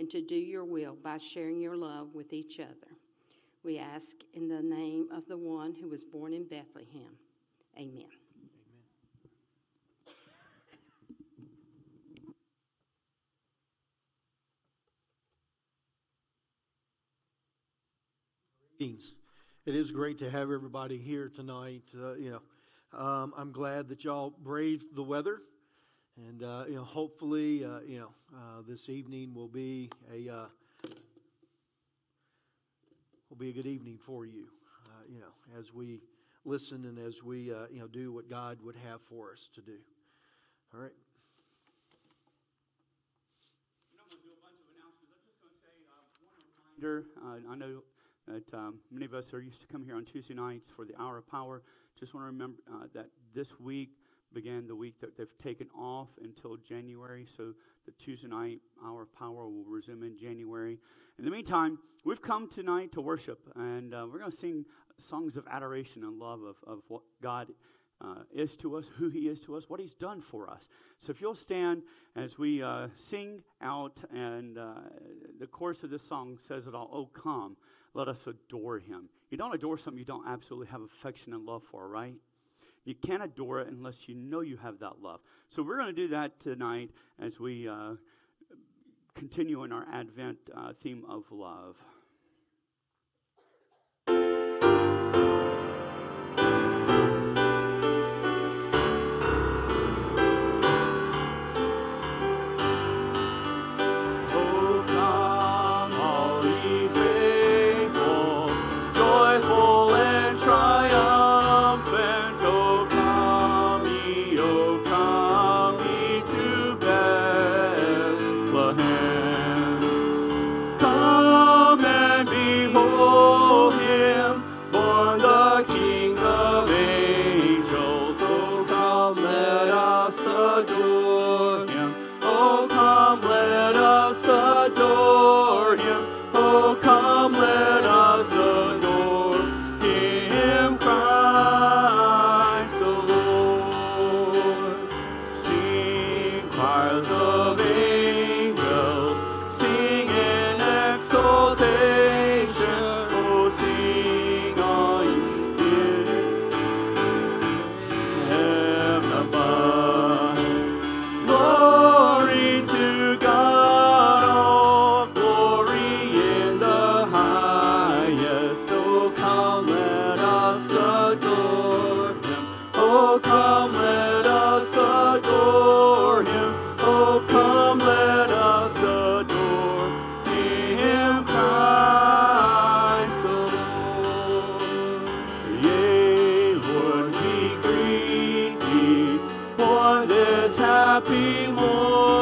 and to do your will by sharing your love with each other. We ask in the name of the one who was born in Bethlehem. Amen. Greetings. It is great to have everybody here tonight. Uh, you know, um, I'm glad that y'all braved the weather, and uh, you know, hopefully, uh, you know, uh, this evening will be a uh, will be a good evening for you. Uh, you know, as we listen and as we you know do what God would have for us to do. All right. I know that um, many of us are used to come here on Tuesday nights for the hour of power. Just want to remember uh, that this week began the week that they've taken off until January. So the Tuesday night hour of power will resume in January. In the meantime, we've come tonight to worship, and uh, we're going to sing songs of adoration and love of, of what God uh, is to us, who He is to us, what He's done for us. So if you'll stand as we uh, sing out, and uh, the chorus of this song says it all, Oh, come let us adore him. You don't adore something you don't absolutely have affection and love for, right? You can't adore it unless you know you have that love. So we're going to do that tonight as we uh, continue in our Advent uh, theme of love. John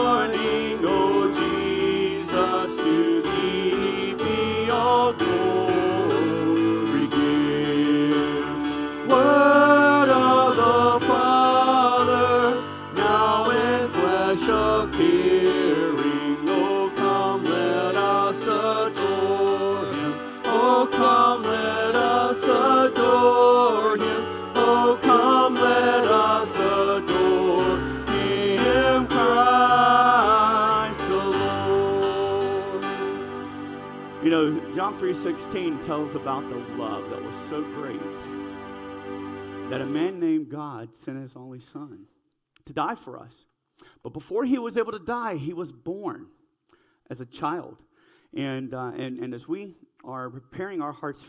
3:16 tells about the love that was so great that a man named God sent his only son to die for us. But before he was able to die, he was born as a child. And, uh, and, and as we are preparing our hearts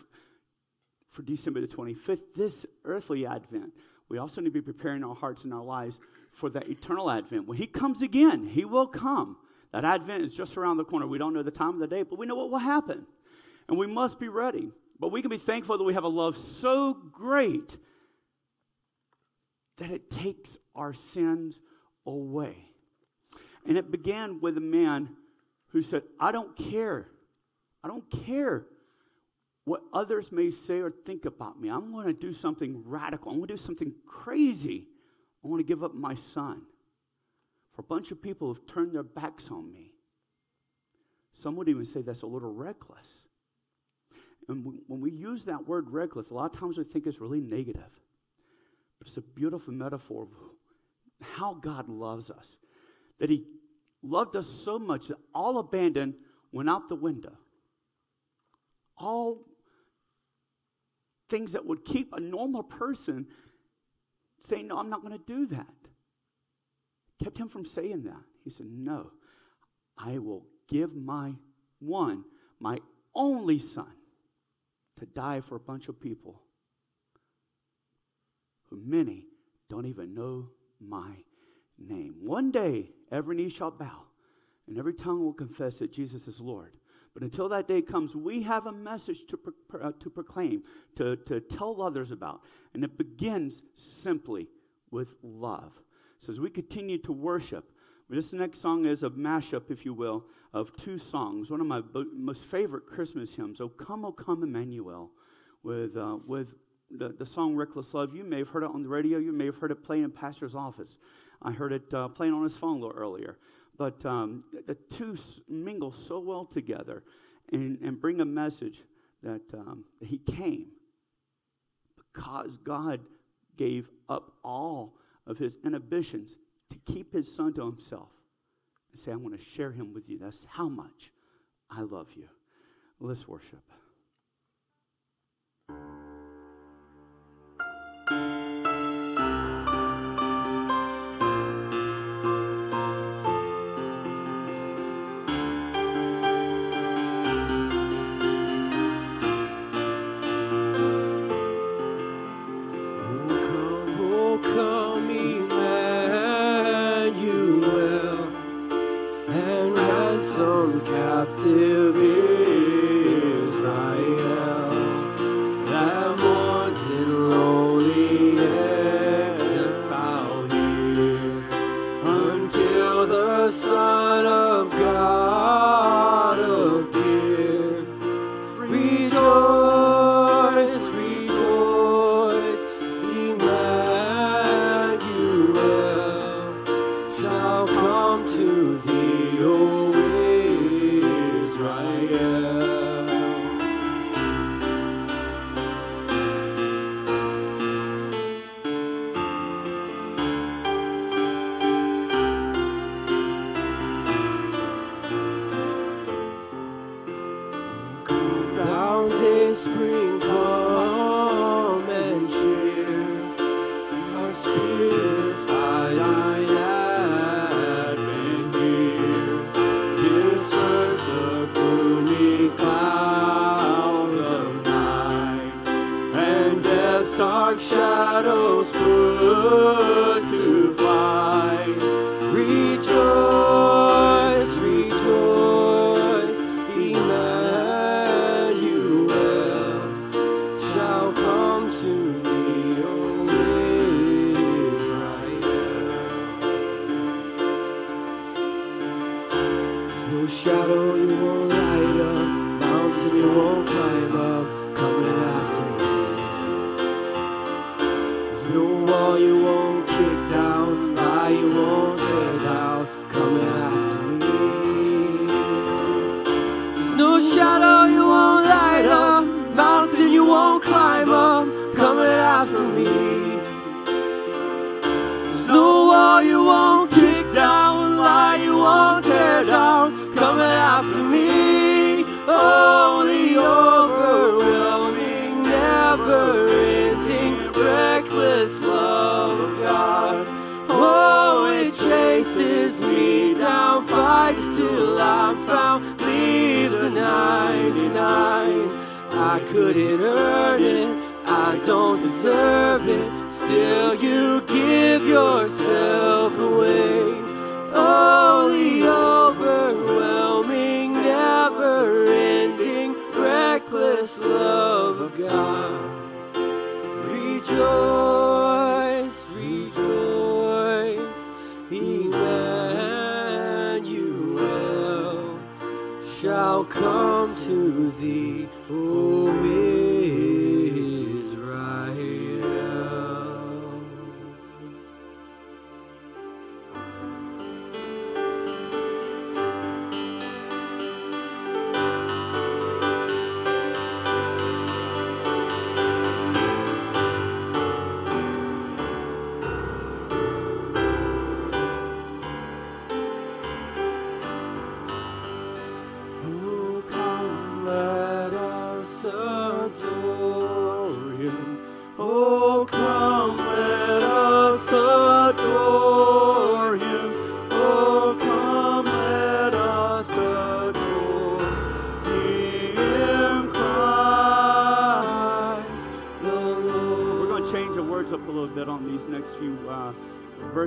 for December the 25th, this earthly advent, we also need to be preparing our hearts and our lives for that eternal advent. When he comes again, he will come. That advent is just around the corner. We don't know the time of the day, but we know what will happen and we must be ready. But we can be thankful that we have a love so great that it takes our sins away. And it began with a man who said, I don't care. I don't care what others may say or think about me. I'm going to do something radical. I'm going to do something crazy. I want to give up my son. For a bunch of people who've turned their backs on me. Some would even say that's a little reckless. And when we use that word reckless, a lot of times we think it's really negative. But it's a beautiful metaphor of how God loves us. That He loved us so much that all abandoned went out the window. All things that would keep a normal person saying, No, I'm not going to do that. Kept him from saying that. He said, No, I will give my one, my only son, to die for a bunch of people who many don't even know my name. One day, every knee shall bow and every tongue will confess that Jesus is Lord. But until that day comes, we have a message to, pro- uh, to proclaim, to, to tell others about. And it begins simply with love. So as we continue to worship, this next song is a mashup, if you will, of two songs. One of my bo- most favorite Christmas hymns, O Come, O Come, Emmanuel, with, uh, with the, the song Reckless Love. You may have heard it on the radio. You may have heard it playing in pastor's office. I heard it uh, playing on his phone a little earlier. But um, the two mingle so well together and, and bring a message that, um, he came because God gave up all of his inhibitions to keep his son to himself and say, I want to share him with you. That's how much I love you. Let's worship.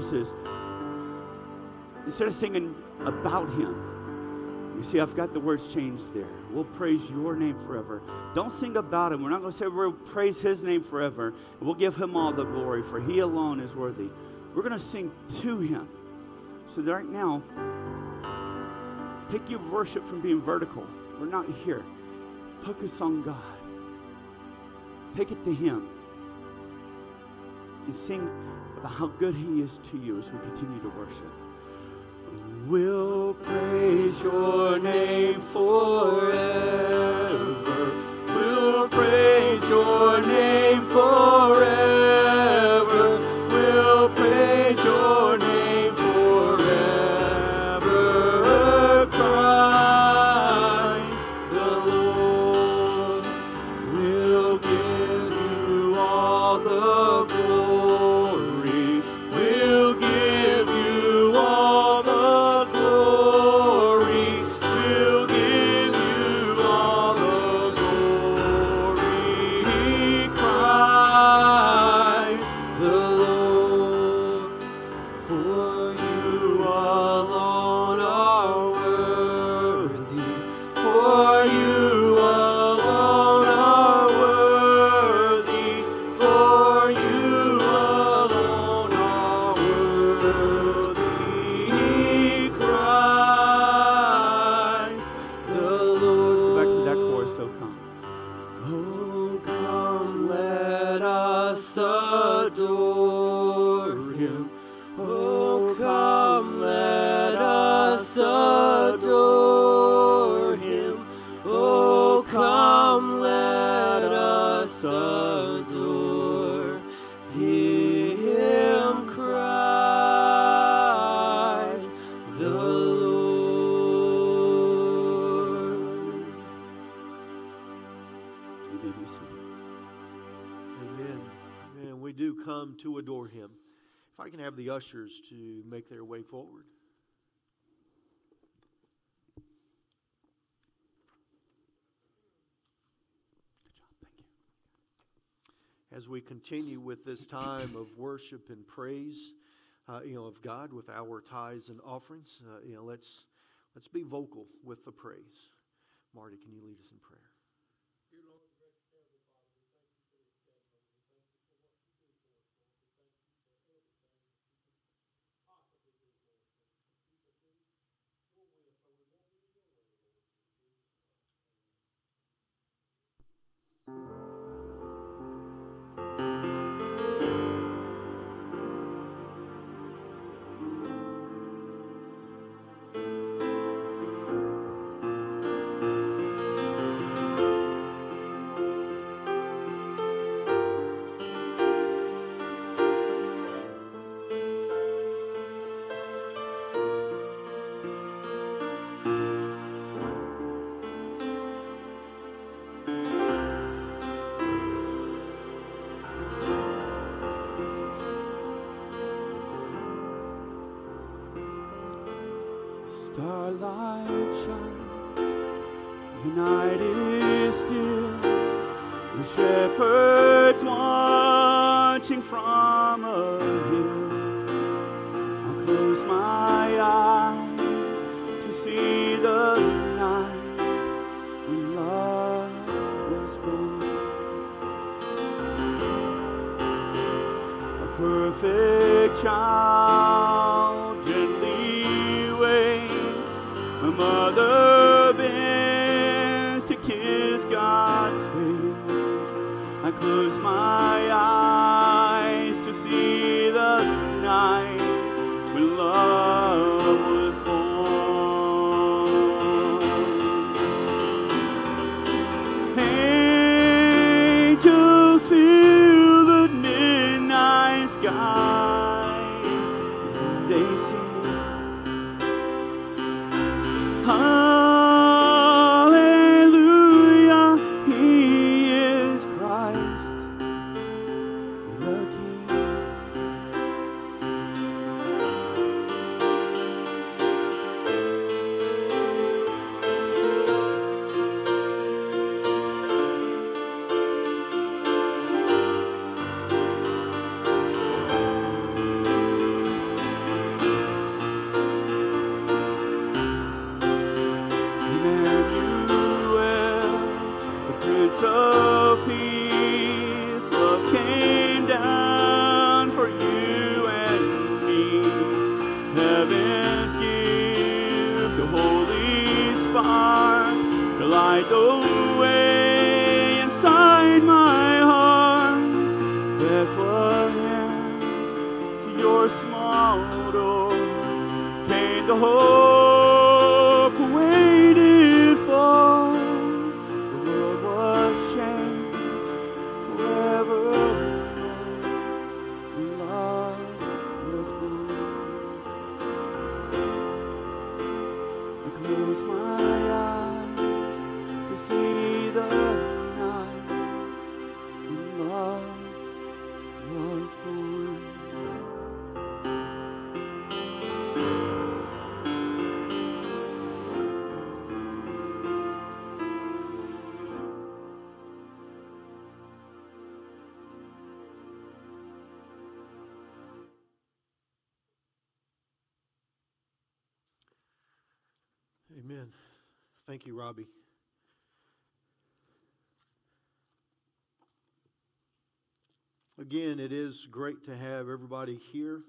Verses. Instead of singing about Him, you see, I've got the words changed there. We'll praise your name forever. Don't sing about him. We're not going to say we'll praise his name forever. We'll give him all the glory, for he alone is worthy. We're going to sing to him. So, right now, take your worship from being vertical. We're not here. Focus on God. Take it to him. And sing about how good he is to you as we continue to worship. We'll praise your name forever. We'll praise your name forever. Ushers to make their way forward. As we continue with this time of worship and praise, uh, you know, of God with our tithes and offerings, uh, you know, let's let's be vocal with the praise. Marty, can you lead us in prayer? Perfect child gently waits. A mother bends to kiss God's face. I close the Thank you, Robbie. Again, it is great to have everybody here.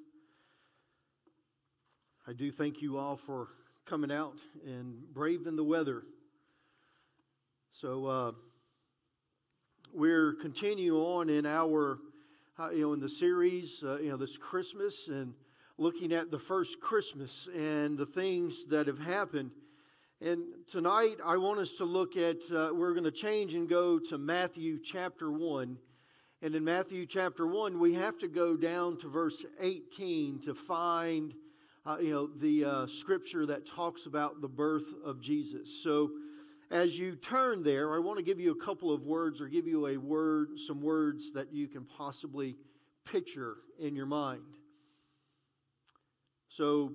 I do thank you all for coming out and braving the weather. So uh, we're continuing on in our, uh, you know, in the series, uh, you know, this Christmas and looking at the first Christmas and the things that have happened. And tonight, I want us to look at, uh, we're going to change and go to Matthew chapter 1. And in Matthew chapter 1, we have to go down to verse 18 to find, uh, you know, the uh, scripture that talks about the birth of Jesus. So as you turn there, I want to give you a couple of words or give you a word, some words that you can possibly picture in your mind. So,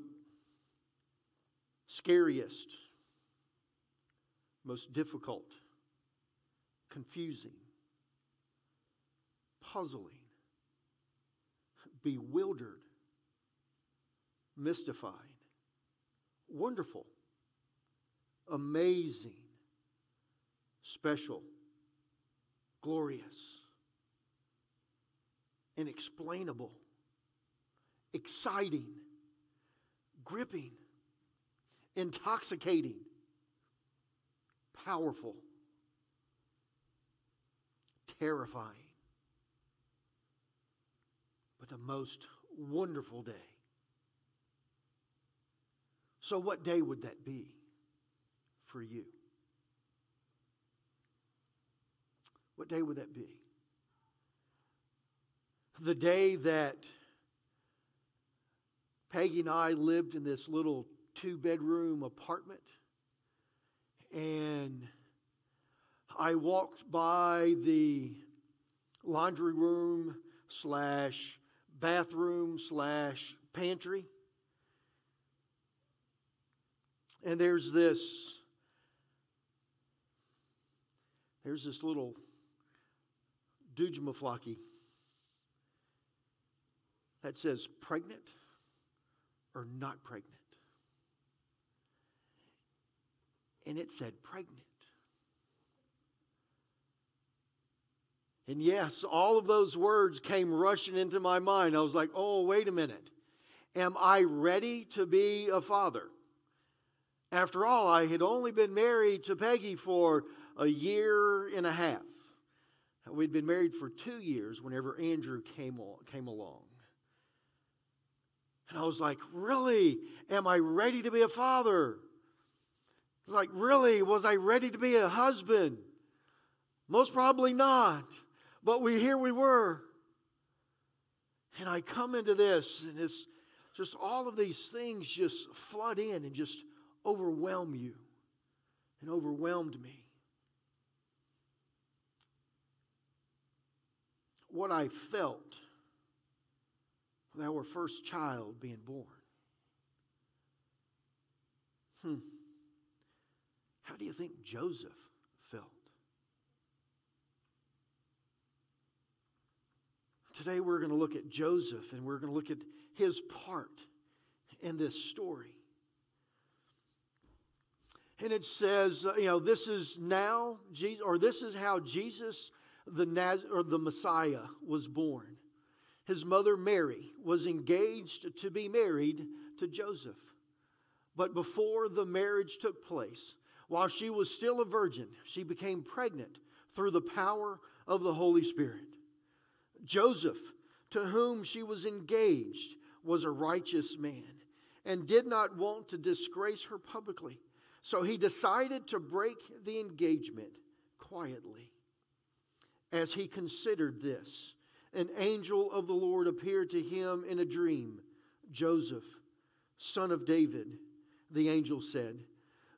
scariest, most difficult, confusing, puzzling, bewildered, mystified, wonderful, amazing, special, glorious, inexplainable, exciting, gripping, intoxicating, powerful, terrifying, but the most wonderful day. So, what day would that be for you? What day would that be? The day that Peggy and I lived in this little two bedroom apartment, and I walked by the laundry room slash bathroom slash pantry, and there's this there's this little Dujamaflaki that says pregnant or not pregnant. And it said pregnant. And yes, all of those words came rushing into my mind. I was like, oh, wait a minute. Am I ready to be a father? After all, I had only been married to Peggy for a year and a half. We'd been married for two years whenever Andrew came, came along. And I was like, really? Am I ready to be a father? I was like, really? Was I ready to be a husband? Most probably not. But we here we were. And I come into this, and it's just all of these things just flood in and just overwhelm you and overwhelmed me. What I felt with our first child being born. Hmm. How do you think Joseph felt? Today we're going to look at Joseph and we're going to look at his part in this story. And it says, uh, you know, this is now Jesus, or this is how Jesus, the Naz- or the Messiah, was born. His mother Mary was engaged to be married to Joseph. But before the marriage took place, while she was still a virgin, she became pregnant through the power of the Holy Spirit. Joseph, to whom she was engaged, was a righteous man and did not want to disgrace her publicly. So he decided to break the engagement quietly. As he considered this, an angel of the Lord appeared to him in a dream. Joseph, son of David, the angel said,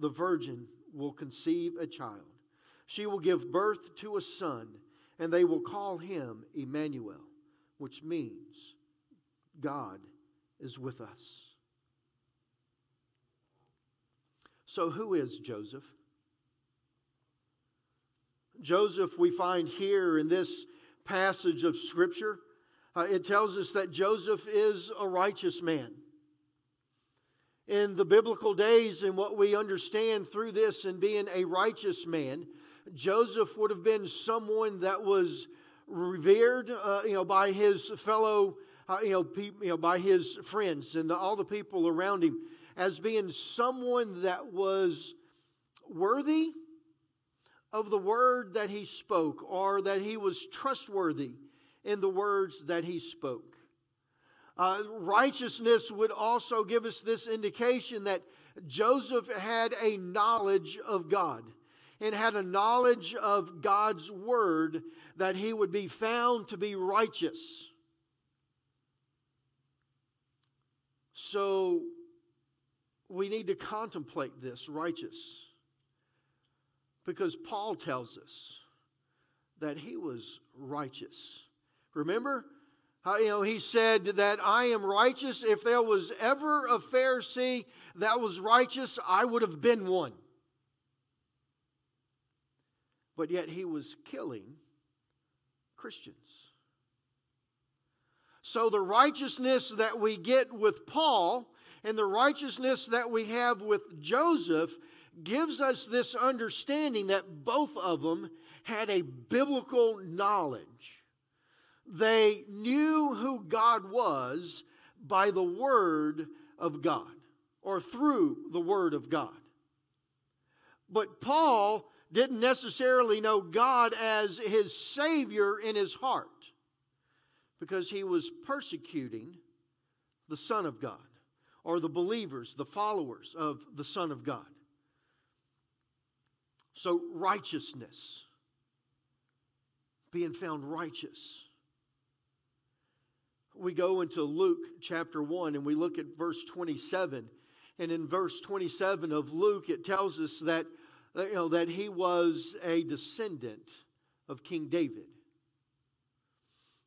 the virgin will conceive a child. She will give birth to a son, and they will call him Emmanuel, which means God is with us. So, who is Joseph? Joseph, we find here in this passage of Scripture, uh, it tells us that Joseph is a righteous man. In the biblical days, and what we understand through this and being a righteous man, Joseph would have been someone that was revered, uh, you know, by his fellow, uh, you, know, pe- you know, by his friends and the, all the people around him, as being someone that was worthy of the word that he spoke, or that he was trustworthy in the words that he spoke. Uh, righteousness would also give us this indication that Joseph had a knowledge of God and had a knowledge of God's word that he would be found to be righteous. So we need to contemplate this righteous because Paul tells us that he was righteous. Remember? How, you know, he said that I am righteous. If there was ever a Pharisee that was righteous, I would have been one. But yet he was killing Christians. So the righteousness that we get with Paul and the righteousness that we have with Joseph gives us this understanding that both of them had a biblical knowledge. They knew who God was by the Word of God or through the Word of God. But Paul didn't necessarily know God as his Savior in his heart because he was persecuting the Son of God or the believers, the followers of the Son of God. So, righteousness, being found righteous. We go into Luke chapter 1 and we look at verse 27. And in verse 27 of Luke, it tells us that, you know, that he was a descendant of King David.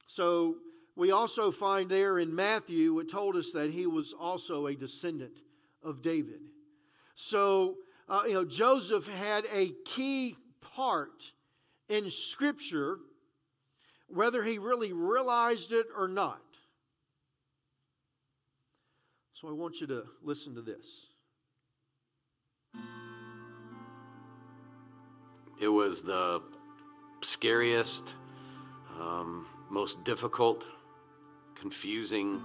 So we also find there in Matthew, it told us that he was also a descendant of David. So uh, you know, Joseph had a key part in Scripture, whether he really realized it or not. So I want you to listen to this. It was the scariest, um, most difficult, confusing,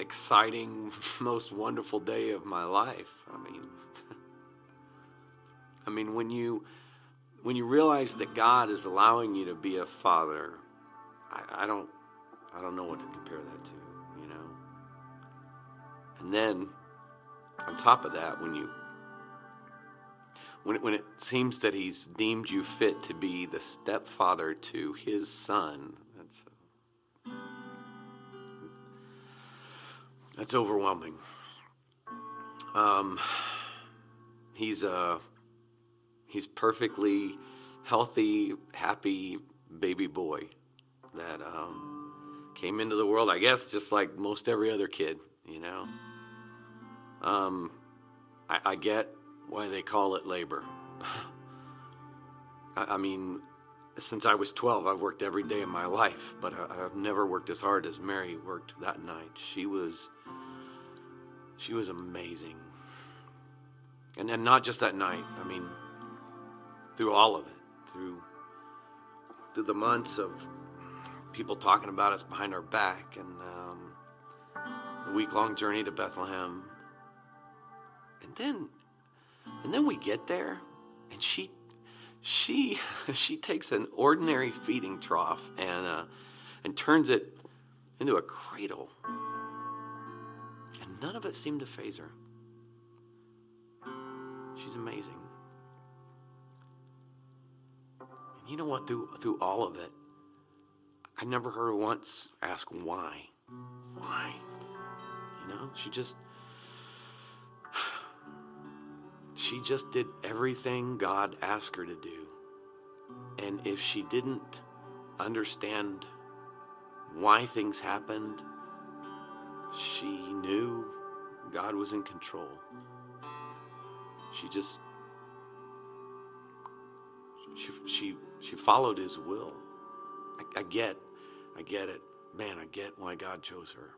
exciting, most wonderful day of my life. I mean, I mean, when you when you realize that God is allowing you to be a father, I, I don't I don't know what to compare that to. And then on top of that, when you when it, when it seems that he's deemed you fit to be the stepfather to his son, that's that's overwhelming. Um, he's a he's perfectly healthy, happy baby boy that um, came into the world, I guess, just like most every other kid, you know. Um, I, I get why they call it labor. I, I mean, since I was 12, I've worked every day of my life, but I, I've never worked as hard as Mary worked that night. She was, she was amazing. And then not just that night. I mean, through all of it, through through the months of people talking about us behind our back, and um, the week-long journey to Bethlehem, and then and then we get there, and she she she takes an ordinary feeding trough and uh, and turns it into a cradle, and none of it seemed to faze her. She's amazing. And you know what? Through through all of it, I never heard her once ask why. Why? You know, she just she just did everything God asked her to do. And if she didn't understand why things happened, she knew God was in control. She just she she she followed his will. I, I get I get it. Man, I get why God chose her.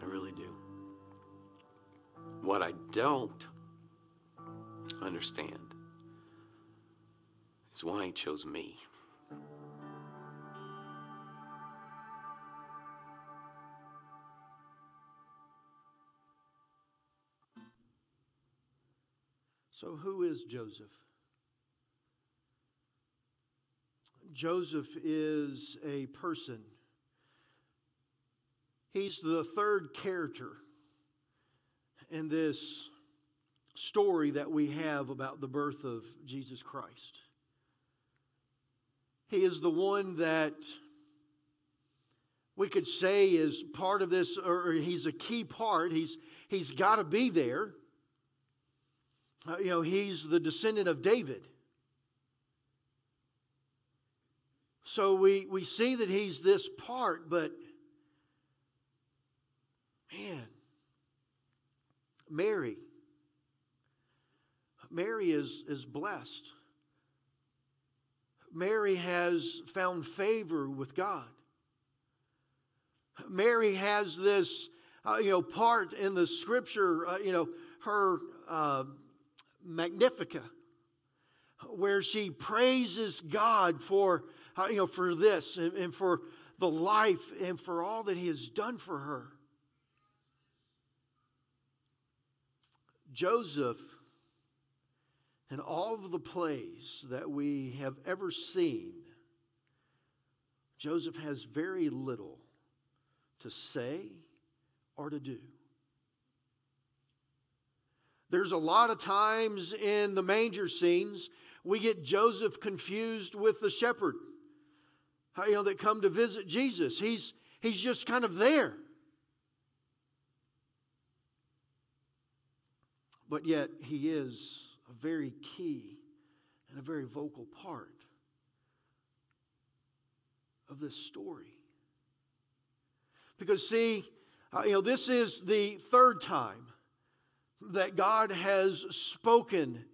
I really do. What I don't understand is why he chose me. So, who is Joseph? Joseph is a person. He's the third character in this story that we have about the birth of Jesus Christ. He is the one that we could say is part of this, or he's a key part. He's, he's got to be there. Uh, you know, he's the descendant of David. So we, we see that he's this part, but man, Mary, Mary is, is blessed. Mary has found favor with God. Mary has this, uh, you know, part in the scripture, uh, you know, her uh, Magnificat, where she praises God for, uh, you know, for this and, and for the life and for all that He has done for her. Joseph and all of the plays that we have ever seen, Joseph has very little to say or to do. There's a lot of times in the manger scenes we get Joseph confused with the shepherd, you know, that come to visit Jesus. He's, he's just kind of there. But yet, he is a very key and a very vocal part of this story. Because, see, uh, you know, this is the third time that God has spoken,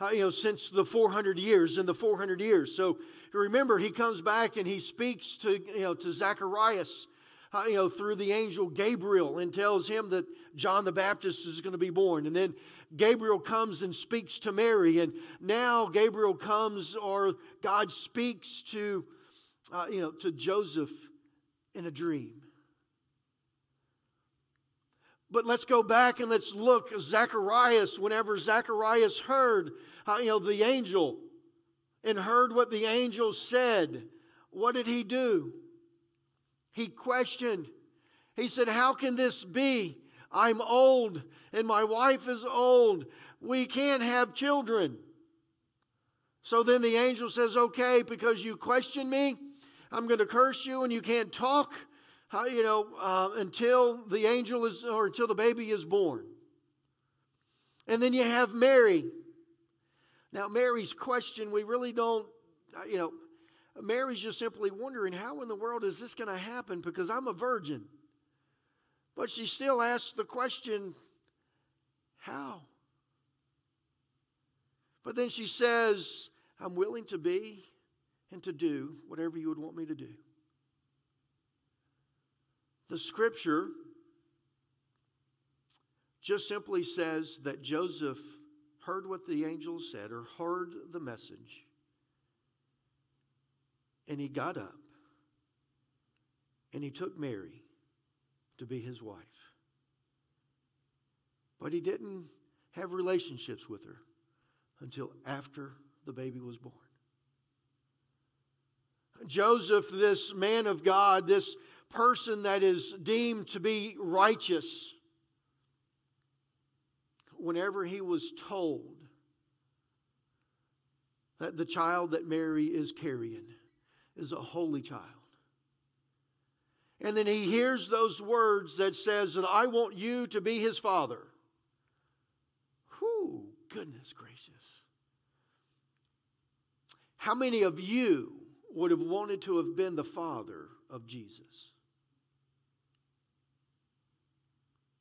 uh, you know, since the 400 years, in the 400 years. So remember, he comes back and he speaks to, you know, to Zacharias, uh, you know, through the angel Gabriel and tells him that John the Baptist is going to be born. And then Gabriel comes and speaks to Mary. And now Gabriel comes or God speaks to, uh, you know, to Joseph in a dream. But let's go back and let's look. Zacharias, whenever Zacharias heard, uh, you know, the angel and heard what the angel said, what did he do? He questioned. He said, How can this be? I'm old and my wife is old. We can't have children. So then the angel says, Okay, because you question me, I'm going to curse you and you can't talk uh, you know, uh, until the angel is, or until the baby is born. And then you have Mary. Now, Mary's question, we really don't, uh, you know, Mary's just simply wondering, how in the world is this going to happen? Because I'm a virgin. But she still asks the question, how? But then she says, I'm willing to be and to do whatever you would want me to do. The scripture just simply says that Joseph heard what the angel said or heard the message, and he got up and he took Mary to be his wife. But he didn't have relationships with her until after the baby was born. Joseph, this man of God, this person that is deemed to be righteous, whenever he was told that the child that Mary is carrying is a holy child. And then he hears those words that says that I want you to be his father. Whew, goodness gracious. How many of you would have wanted to have been the father of Jesus?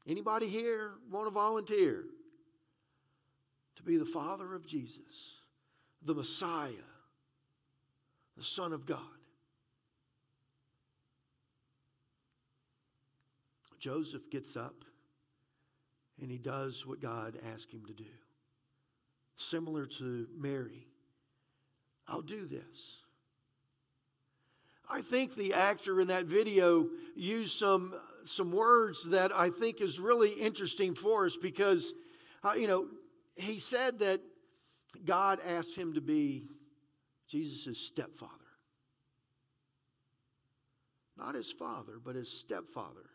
Anybody here want to volunteer to be the father of Jesus, the Messiah, the Son of God? Joseph gets up and he does what God asked him to do. Similar to Mary, I'll do this. I think the actor in that video used some, some words that I think is really interesting for us because, uh, you know, he said that God asked him to be Jesus' stepfather. Not his father, but his stepfather.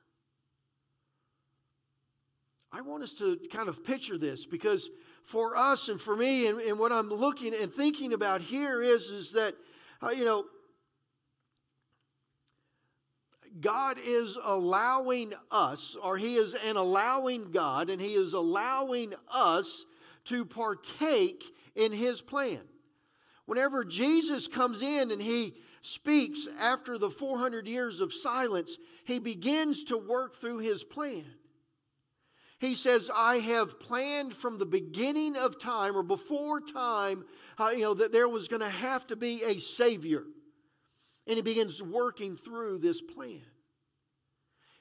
I want us to kind of picture this because for us and for me, and, and what I'm looking and thinking about here is, is that, uh, you know, God is allowing us, or He is an allowing God, and He is allowing us to partake in His plan. Whenever Jesus comes in and He speaks after the 400 years of silence, He begins to work through His plan. He says, I have planned from the beginning of time or before time, uh, you know, that there was going to have to be a Savior. And he begins working through this plan.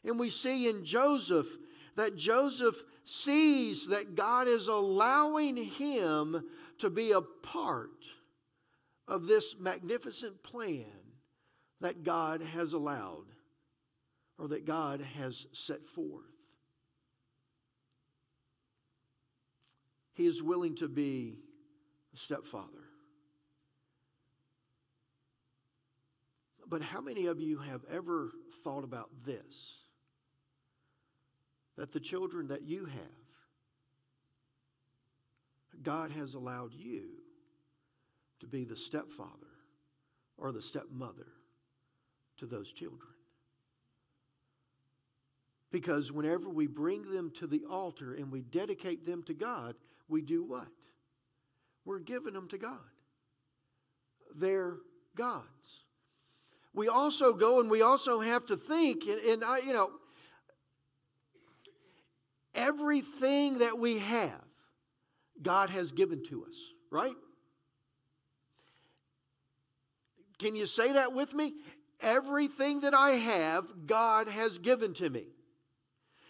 And we see in Joseph that Joseph sees that God is allowing him to be a part of this magnificent plan that God has allowed or that God has set forth. He is willing to be a stepfather. But how many of you have ever thought about this? That the children that you have, God has allowed you to be the stepfather or the stepmother to those children. Because whenever we bring them to the altar and we dedicate them to God, we do what? We're giving them to God. They're God's. We also go and we also have to think, and, and I, you know, everything that we have, God has given to us, right? Can you say that with me? Everything that I have, God has given to me.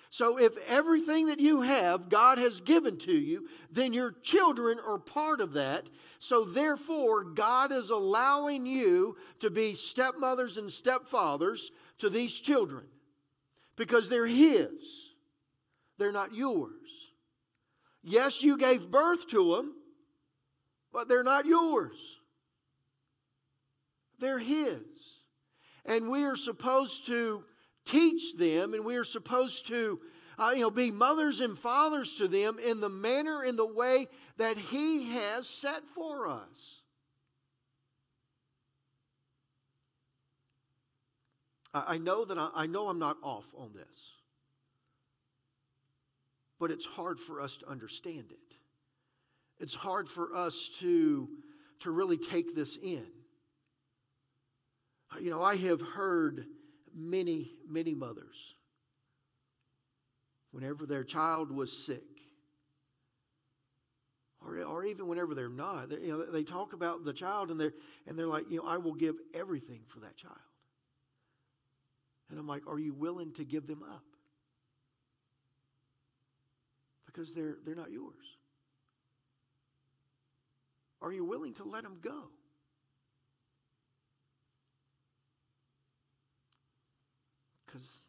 So, if everything that you have God has given to you, then your children are part of that. So, therefore, God is allowing you to be stepmothers and stepfathers to these children because they're His, they're not yours. Yes, you gave birth to them, but they're not yours, they're His. And we are supposed to teach them, and we are supposed to uh, you know, be mothers and fathers to them in the manner, in the way that He has set for us. I, know that I, I know I'm not off on this, but it's hard for us to understand it. It's hard for us to, to really take this in. You know, I have heard many, many mothers, whenever their child was sick or, or even whenever they're not. They, you know, they talk about the child and they're, and they're like, you know, I will give everything for that child. And I'm like, are you willing to give them up? Because they're, they're not yours. Are you willing to let them go? Because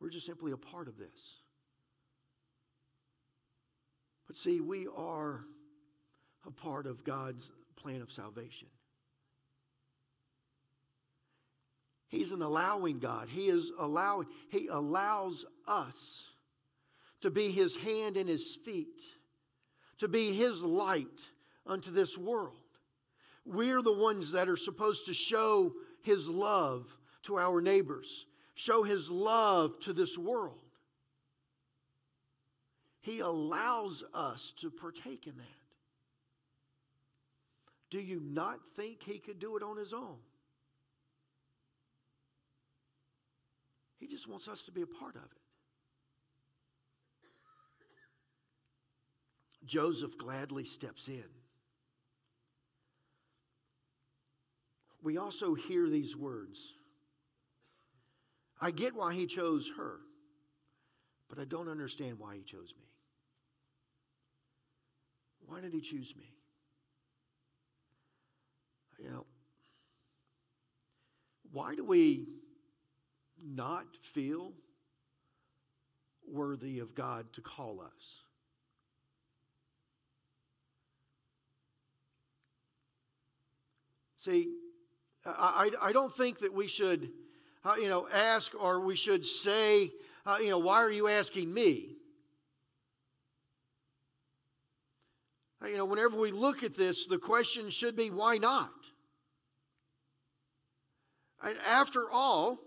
we're just simply a part of this. But see, we are a part of God's plan of salvation. He's an allowing God. He is allowing, He allows us to be His hand and His feet, to be His light unto this world. We're the ones that are supposed to show His love to our neighbors, show His love to this world. He allows us to partake in that. Do you not think He could do it on His own? He just wants us to be a part of it. Joseph gladly steps in. We also hear these words I get why he chose her, but I don't understand why he chose me. Why did he choose me? You know, why do we not feel worthy of God to call us? See, I, I, I don't think that we should, uh, you know, ask or we should say, uh, you know, why are you asking me? Uh, you know, whenever we look at this, the question should be, why not? After all,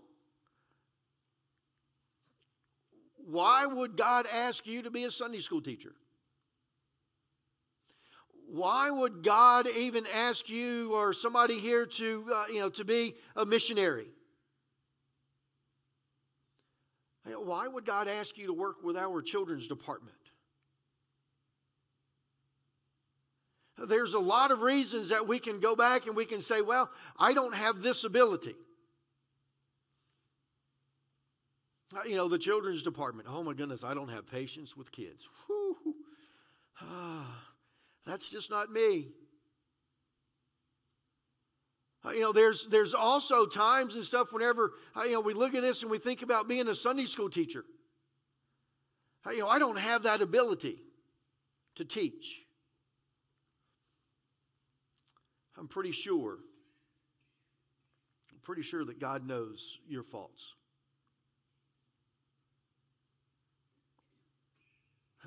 why would God ask you to be a Sunday school teacher? Why would God even ask you or somebody here to, uh, you know, to be a missionary? Why would God ask you to work with our children's department? There's a lot of reasons that we can go back and we can say, well, I don't have this ability. Uh, you know, the children's department. Oh my goodness, I don't have patience with kids. Ah, that's just not me. Uh, you know, there's there's also times and stuff whenever uh, you know we look at this and we think about being a Sunday school teacher. Uh, you know, I don't have that ability to teach. I'm pretty sure. I'm pretty sure that God knows your faults.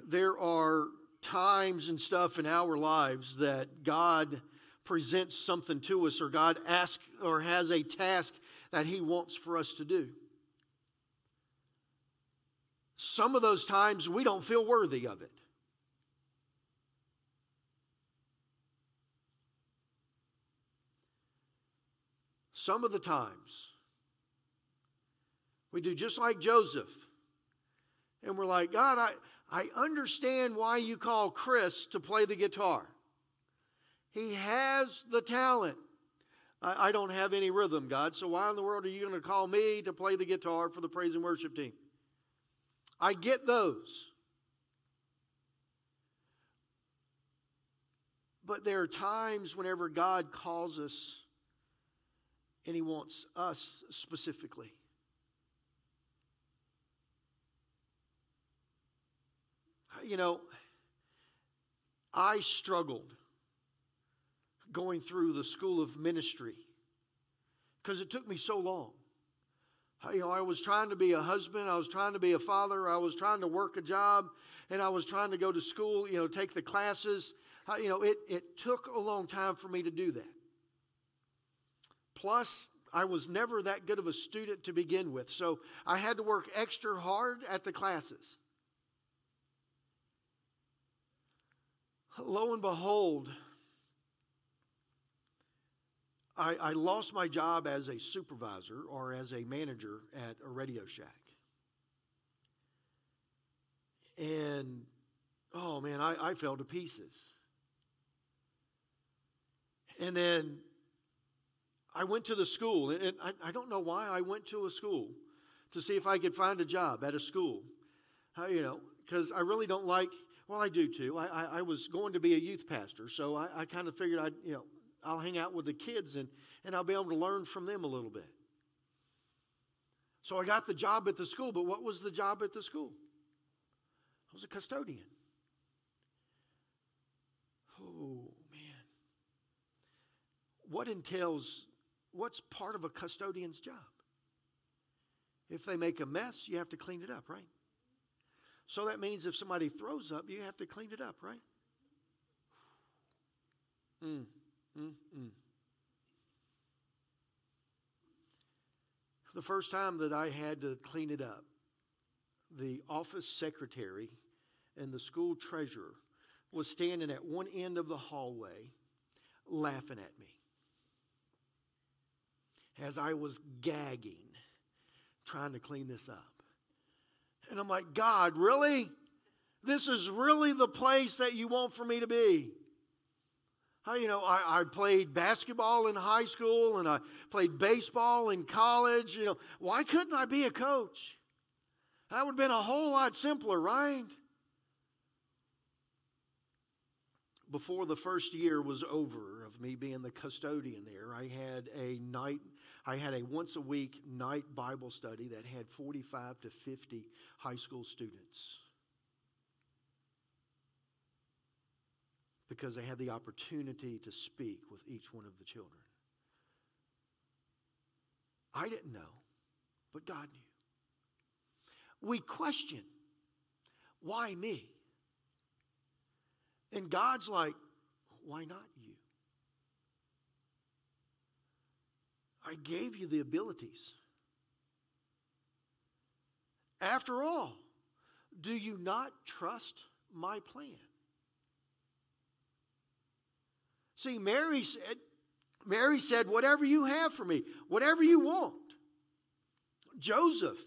There are times and stuff in our lives that God presents something to us or God asks or has a task that He wants for us to do. Some of those times we don't feel worthy of it. Some of the times we do just like Joseph. And we're like, God, I, I understand why you call Chris to play the guitar. He has the talent. I, I don't have any rhythm, God, so why in the world are you going to call me to play the guitar for the praise and worship team? I get those. But there are times whenever God calls us and He wants us specifically. You know, I struggled going through the school of ministry because it took me so long. You know, I was trying to be a husband, I was trying to be a father, I was trying to work a job, and I was trying to go to school, you know, take the classes. You know, it, it took a long time for me to do that. Plus, I was never that good of a student to begin with, so I had to work extra hard at the classes. Lo and behold, I, I lost my job as a supervisor or as a manager at a Radio Shack. And oh man, I, I fell to pieces. And then I went to the school, and I, I don't know why I went to a school to see if I could find a job at a school. Uh, you know, because I really don't like, well, I do too. I, I, I was going to be a youth pastor, so I, I kind of figured I'd, you know, I'll hang out with the kids and, and I'll be able to learn from them a little bit. So I got the job at the school, but what was the job at the school? I was a custodian. Oh, man. What entails, what's part of a custodian's job? If they make a mess, you have to clean it up, right? So that means if somebody throws up, you have to clean it up, right? Mm, mm, mm. The first time that I had to clean it up, the office secretary and the school treasurer was standing at one end of the hallway laughing at me as I was gagging trying to clean this up. And I'm like, God, really? This is really the place that you want for me to be. You know, I, I played basketball in high school and I played baseball in college. You know, why couldn't I be a coach? That would have been a whole lot simpler, right? Before the first year was over of me being the custodian there, I had a night I had a once a week night Bible study that had 45 to 50 high school students. Because they had the opportunity to speak with each one of the children. I didn't know, but God knew. We question, why me? And God's like, why not you? I gave you the abilities. After all, do you not trust my plan? See, Mary said, Mary said, Whatever you have for me, whatever you want. Joseph,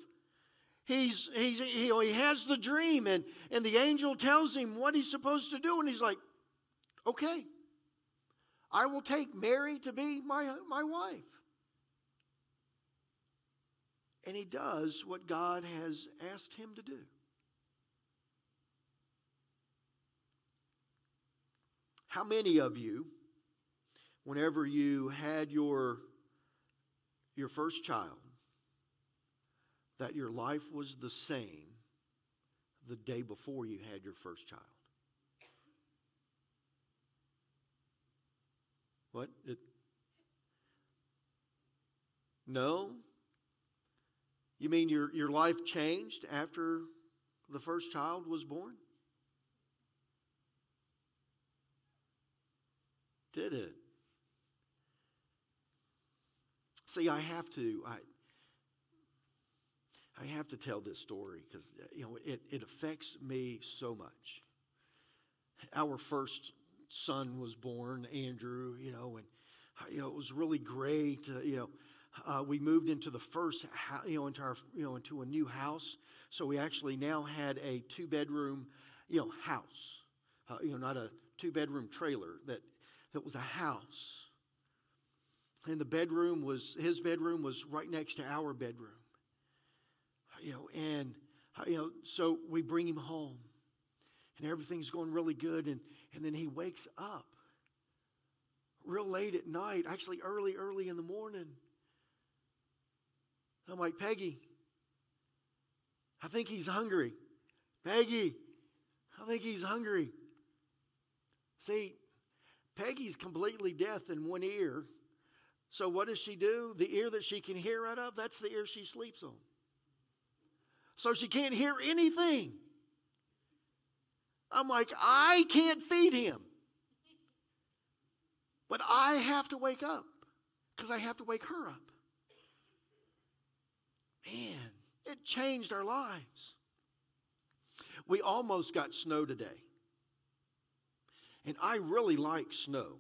he's, he's, he, he has the dream, and, and the angel tells him what he's supposed to do, and he's like, Okay, I will take Mary to be my, my wife. And he does what God has asked him to do. How many of you, whenever you had your, your first child, that your life was the same the day before you had your first child? What? It, no? You mean your, your life changed after the first child was born? Did it? See, I have to. I, I have to tell this story because you know it, it affects me so much. Our first son was born, Andrew. You know, and you know it was really great. Uh, you know, uh, we moved into the first, you know, into our, you know, into a new house. So we actually now had a two bedroom, you know, house. Uh, you know, not a two bedroom trailer. That that was a house. And the bedroom was his bedroom was right next to our bedroom. You know, and you know, so we bring him home, and everything's going really good, and and then he wakes up real late at night, actually early, early in the morning I'm like, Peggy, I think he's hungry. Peggy, I think he's hungry. See, Peggy's completely deaf in one ear. So what does she do? The ear that she can hear out of, that's the ear she sleeps on. So she can't hear anything. I'm like, I can't feed him. But I have to wake up because I have to wake her up. Man, it changed our lives. We almost got snow today. And I really like snow.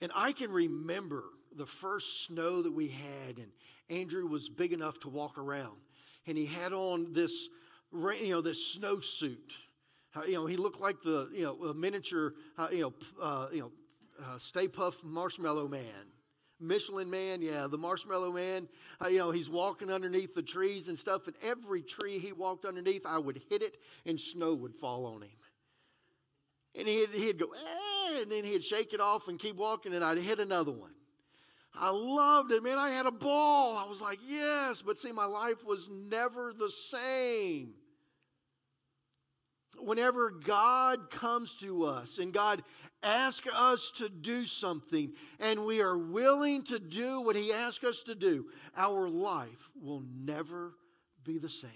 And I can remember the first snow that we had, and Andrew was big enough to walk around. And he had on this, you know, this snowsuit. Uh, you know, he looked like the, you know, a miniature, uh, you know, uh, you know, uh, Stay Puft Marshmallow Man. Michelin Man, yeah, the Marshmallow Man. Uh, you know, he's walking underneath the trees and stuff, and every tree he walked underneath, I would hit it, and snow would fall on him. And he'd, he'd go, eh, and then he'd shake it off and keep walking, and I'd hit another one. I loved it, man. I had a ball. I was like, yes. But see, my life was never the same. Whenever God comes to us and God asks us to do something and we are willing to do what He asks us to do, our life will never be the same.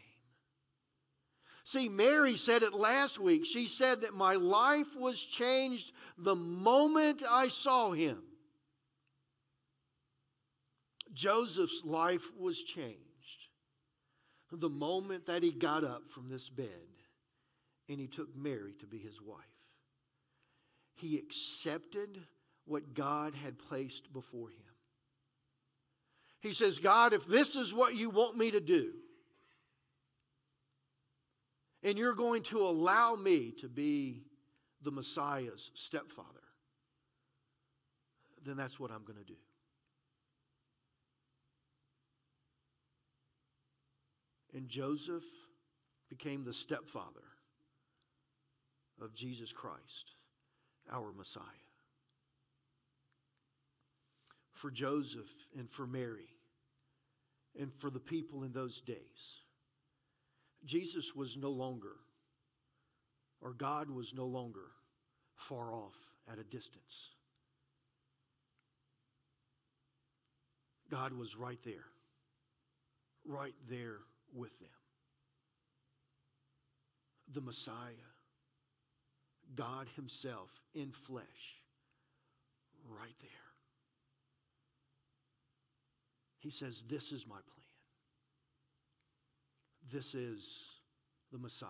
See, Mary said it last week. She said that my life was changed the moment I saw him. Joseph's life was changed the moment that he got up from this bed and he took Mary to be his wife. He accepted what God had placed before him. He says, God, if this is what you want me to do, and you're going to allow me to be the Messiah's stepfather, then that's what I'm going to do. And Joseph became the stepfather of Jesus Christ, our Messiah. For Joseph and for Mary and for the people in those days, Jesus was no longer, or God was no longer far off at a distance. God was right there, right there with them. The Messiah, God Himself in flesh, right there. He says, This is my plan. This is the Messiah,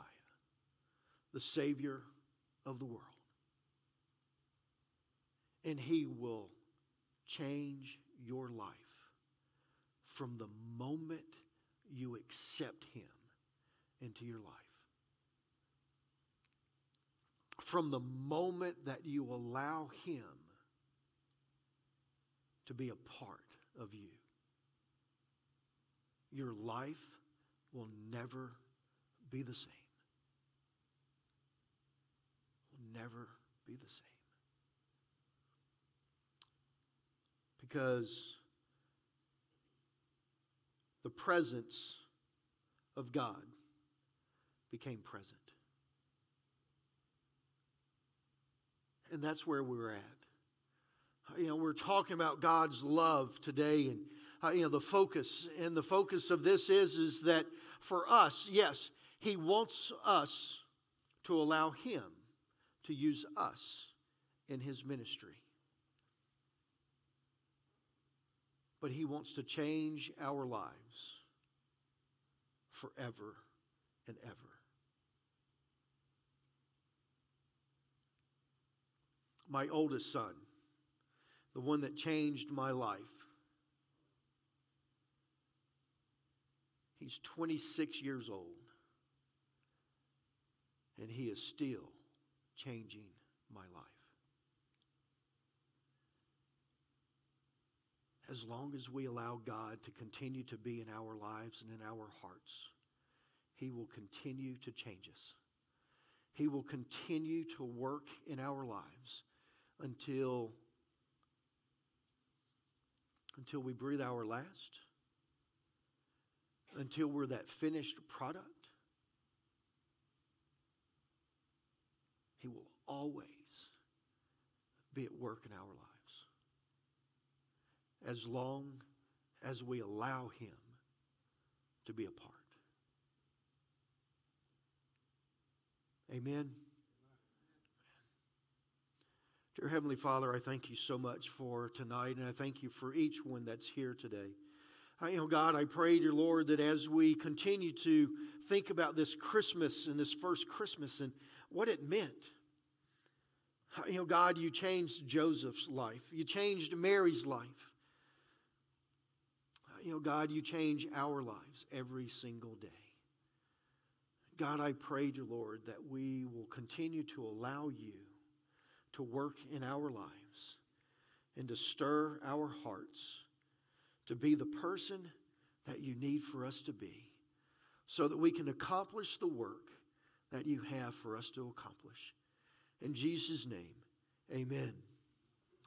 the Savior of the world. And He will change your life from the moment you accept Him into your life. From the moment that you allow Him to be a part of you, your life will never be the same. Will never be the same. Because the presence of God became present. And that's where we're at. You know, we're talking about God's love today and uh, you know the focus and the focus of this is is that for us yes he wants us to allow him to use us in his ministry. But he wants to change our lives forever and ever. My oldest son the one that changed my life He's 26 years old, and he is still changing my life. As long as we allow God to continue to be in our lives and in our hearts, he will continue to change us. He will continue to work in our lives until until we breathe our last until we're that finished product, He will always be at work in our lives. As long as we allow Him to be a part. Amen. Dear Heavenly Father, I thank you so much for tonight, and I thank you for each one that's here today. You know, God, I pray, dear Lord, that as we continue to think about this Christmas and this first Christmas and what it meant, you know, God, you changed Joseph's life. You changed Mary's life. You know, God, you change our lives every single day. God, I pray, dear Lord, that we will continue to allow you to work in our lives and to stir our hearts to be the person that you need for us to be so that we can accomplish the work that you have for us to accomplish. In Jesus' name, amen.